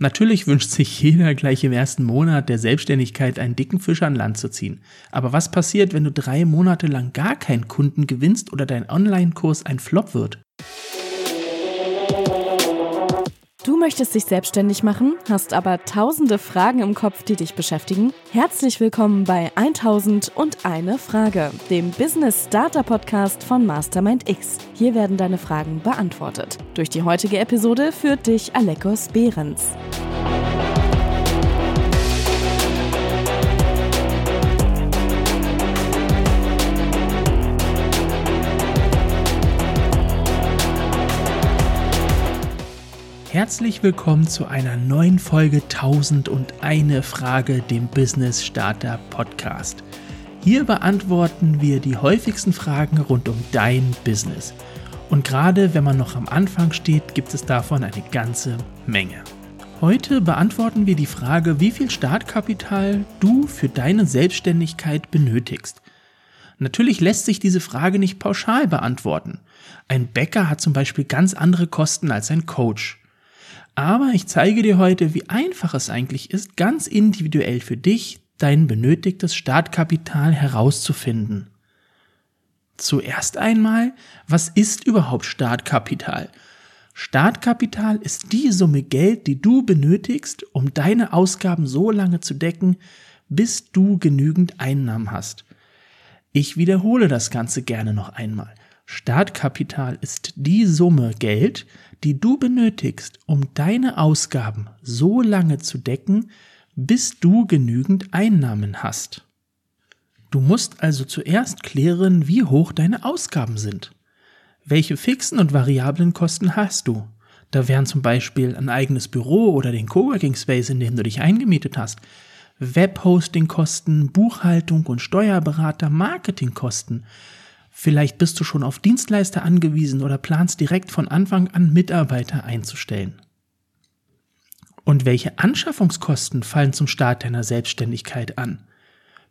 Natürlich wünscht sich jeder gleich im ersten Monat der Selbstständigkeit einen dicken Fisch an Land zu ziehen. Aber was passiert, wenn du drei Monate lang gar keinen Kunden gewinnst oder dein Online-Kurs ein Flop wird? Möchtest dich selbstständig machen, hast aber tausende Fragen im Kopf, die dich beschäftigen? Herzlich willkommen bei 1000 und eine Frage, dem Business Starter Podcast von Mastermind X. Hier werden deine Fragen beantwortet. Durch die heutige Episode führt dich Alekos Behrens. Herzlich willkommen zu einer neuen Folge 1001 Frage, dem Business Starter Podcast. Hier beantworten wir die häufigsten Fragen rund um dein Business. Und gerade wenn man noch am Anfang steht, gibt es davon eine ganze Menge. Heute beantworten wir die Frage, wie viel Startkapital du für deine Selbstständigkeit benötigst. Natürlich lässt sich diese Frage nicht pauschal beantworten. Ein Bäcker hat zum Beispiel ganz andere Kosten als ein Coach. Aber ich zeige dir heute, wie einfach es eigentlich ist, ganz individuell für dich dein benötigtes Startkapital herauszufinden. Zuerst einmal, was ist überhaupt Startkapital? Startkapital ist die Summe Geld, die du benötigst, um deine Ausgaben so lange zu decken, bis du genügend Einnahmen hast. Ich wiederhole das Ganze gerne noch einmal. Startkapital ist die Summe Geld, die du benötigst, um deine Ausgaben so lange zu decken, bis du genügend Einnahmen hast. Du musst also zuerst klären, wie hoch deine Ausgaben sind. Welche fixen und variablen Kosten hast du? Da wären zum Beispiel ein eigenes Büro oder den Coworking Space, in dem du dich eingemietet hast, Webhosting-Kosten, Buchhaltung und Steuerberater, Marketingkosten, Vielleicht bist du schon auf Dienstleister angewiesen oder planst direkt von Anfang an Mitarbeiter einzustellen. Und welche Anschaffungskosten fallen zum Start deiner Selbstständigkeit an?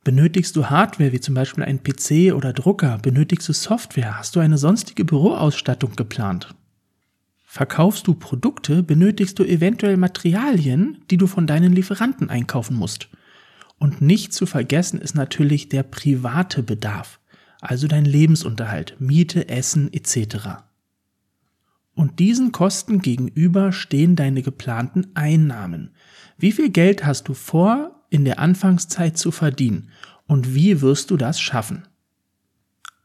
Benötigst du Hardware wie zum Beispiel einen PC oder Drucker? Benötigst du Software? Hast du eine sonstige Büroausstattung geplant? Verkaufst du Produkte? Benötigst du eventuell Materialien, die du von deinen Lieferanten einkaufen musst? Und nicht zu vergessen ist natürlich der private Bedarf also dein Lebensunterhalt, Miete, Essen etc. Und diesen Kosten gegenüber stehen deine geplanten Einnahmen. Wie viel Geld hast du vor, in der Anfangszeit zu verdienen und wie wirst du das schaffen?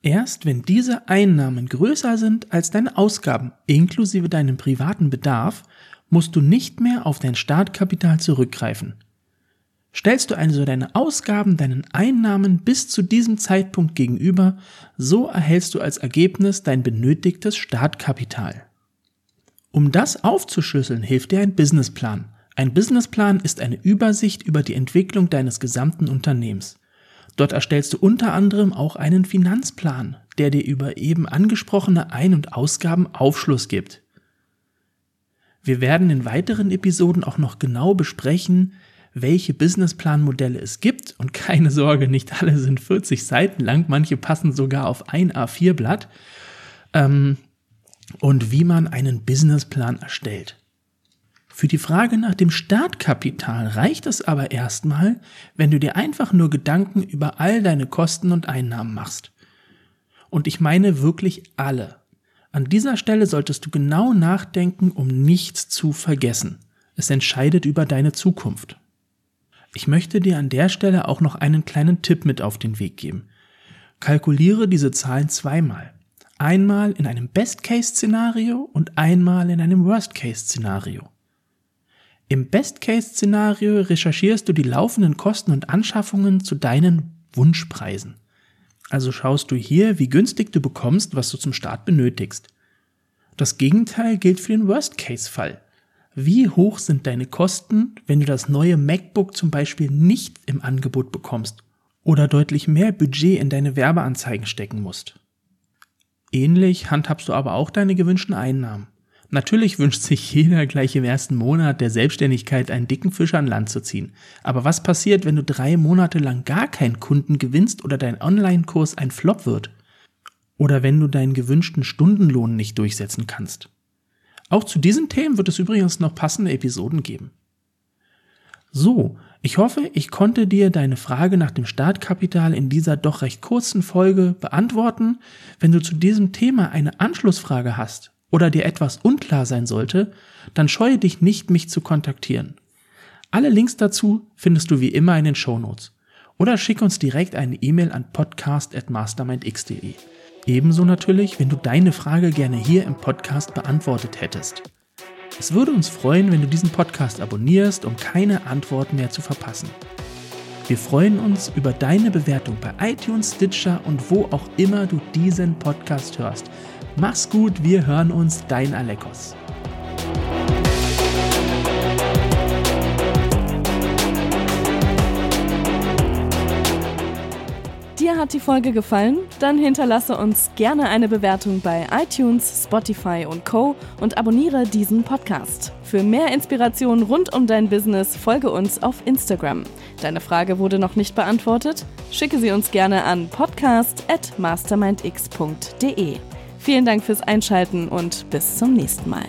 Erst wenn diese Einnahmen größer sind als deine Ausgaben inklusive deinem privaten Bedarf, musst du nicht mehr auf dein Startkapital zurückgreifen. Stellst du also deine Ausgaben deinen Einnahmen bis zu diesem Zeitpunkt gegenüber, so erhältst du als Ergebnis dein benötigtes Startkapital. Um das aufzuschlüsseln, hilft dir ein Businessplan. Ein Businessplan ist eine Übersicht über die Entwicklung deines gesamten Unternehmens. Dort erstellst du unter anderem auch einen Finanzplan, der dir über eben angesprochene Ein- und Ausgaben Aufschluss gibt. Wir werden in weiteren Episoden auch noch genau besprechen, welche Businessplanmodelle es gibt. Und keine Sorge, nicht alle sind 40 Seiten lang, manche passen sogar auf ein A4-Blatt. Ähm, und wie man einen Businessplan erstellt. Für die Frage nach dem Startkapital reicht es aber erstmal, wenn du dir einfach nur Gedanken über all deine Kosten und Einnahmen machst. Und ich meine wirklich alle. An dieser Stelle solltest du genau nachdenken, um nichts zu vergessen. Es entscheidet über deine Zukunft. Ich möchte dir an der Stelle auch noch einen kleinen Tipp mit auf den Weg geben. Kalkuliere diese Zahlen zweimal. Einmal in einem Best-Case-Szenario und einmal in einem Worst-Case-Szenario. Im Best-Case-Szenario recherchierst du die laufenden Kosten und Anschaffungen zu deinen Wunschpreisen. Also schaust du hier, wie günstig du bekommst, was du zum Start benötigst. Das Gegenteil gilt für den Worst-Case-Fall. Wie hoch sind deine Kosten, wenn du das neue MacBook zum Beispiel nicht im Angebot bekommst oder deutlich mehr Budget in deine Werbeanzeigen stecken musst? Ähnlich handhabst du aber auch deine gewünschten Einnahmen. Natürlich wünscht sich jeder gleich im ersten Monat der Selbstständigkeit einen dicken Fisch an Land zu ziehen. Aber was passiert, wenn du drei Monate lang gar keinen Kunden gewinnst oder dein Online-Kurs ein Flop wird? Oder wenn du deinen gewünschten Stundenlohn nicht durchsetzen kannst? Auch zu diesen Themen wird es übrigens noch passende Episoden geben. So, ich hoffe, ich konnte dir deine Frage nach dem Startkapital in dieser doch recht kurzen Folge beantworten. Wenn du zu diesem Thema eine Anschlussfrage hast oder dir etwas unklar sein sollte, dann scheue dich nicht, mich zu kontaktieren. Alle Links dazu findest du wie immer in den Shownotes. Oder schick uns direkt eine E-Mail an podcast.mastermindx.de. Ebenso natürlich, wenn du deine Frage gerne hier im Podcast beantwortet hättest. Es würde uns freuen, wenn du diesen Podcast abonnierst, um keine Antworten mehr zu verpassen. Wir freuen uns über deine Bewertung bei iTunes, Stitcher und wo auch immer du diesen Podcast hörst. Mach's gut, wir hören uns, dein Alekos. Hat die Folge gefallen? Dann hinterlasse uns gerne eine Bewertung bei iTunes, Spotify und Co. und abonniere diesen Podcast. Für mehr Inspiration rund um dein Business folge uns auf Instagram. Deine Frage wurde noch nicht beantwortet? Schicke sie uns gerne an podcast@mastermindx.de. Vielen Dank fürs Einschalten und bis zum nächsten Mal.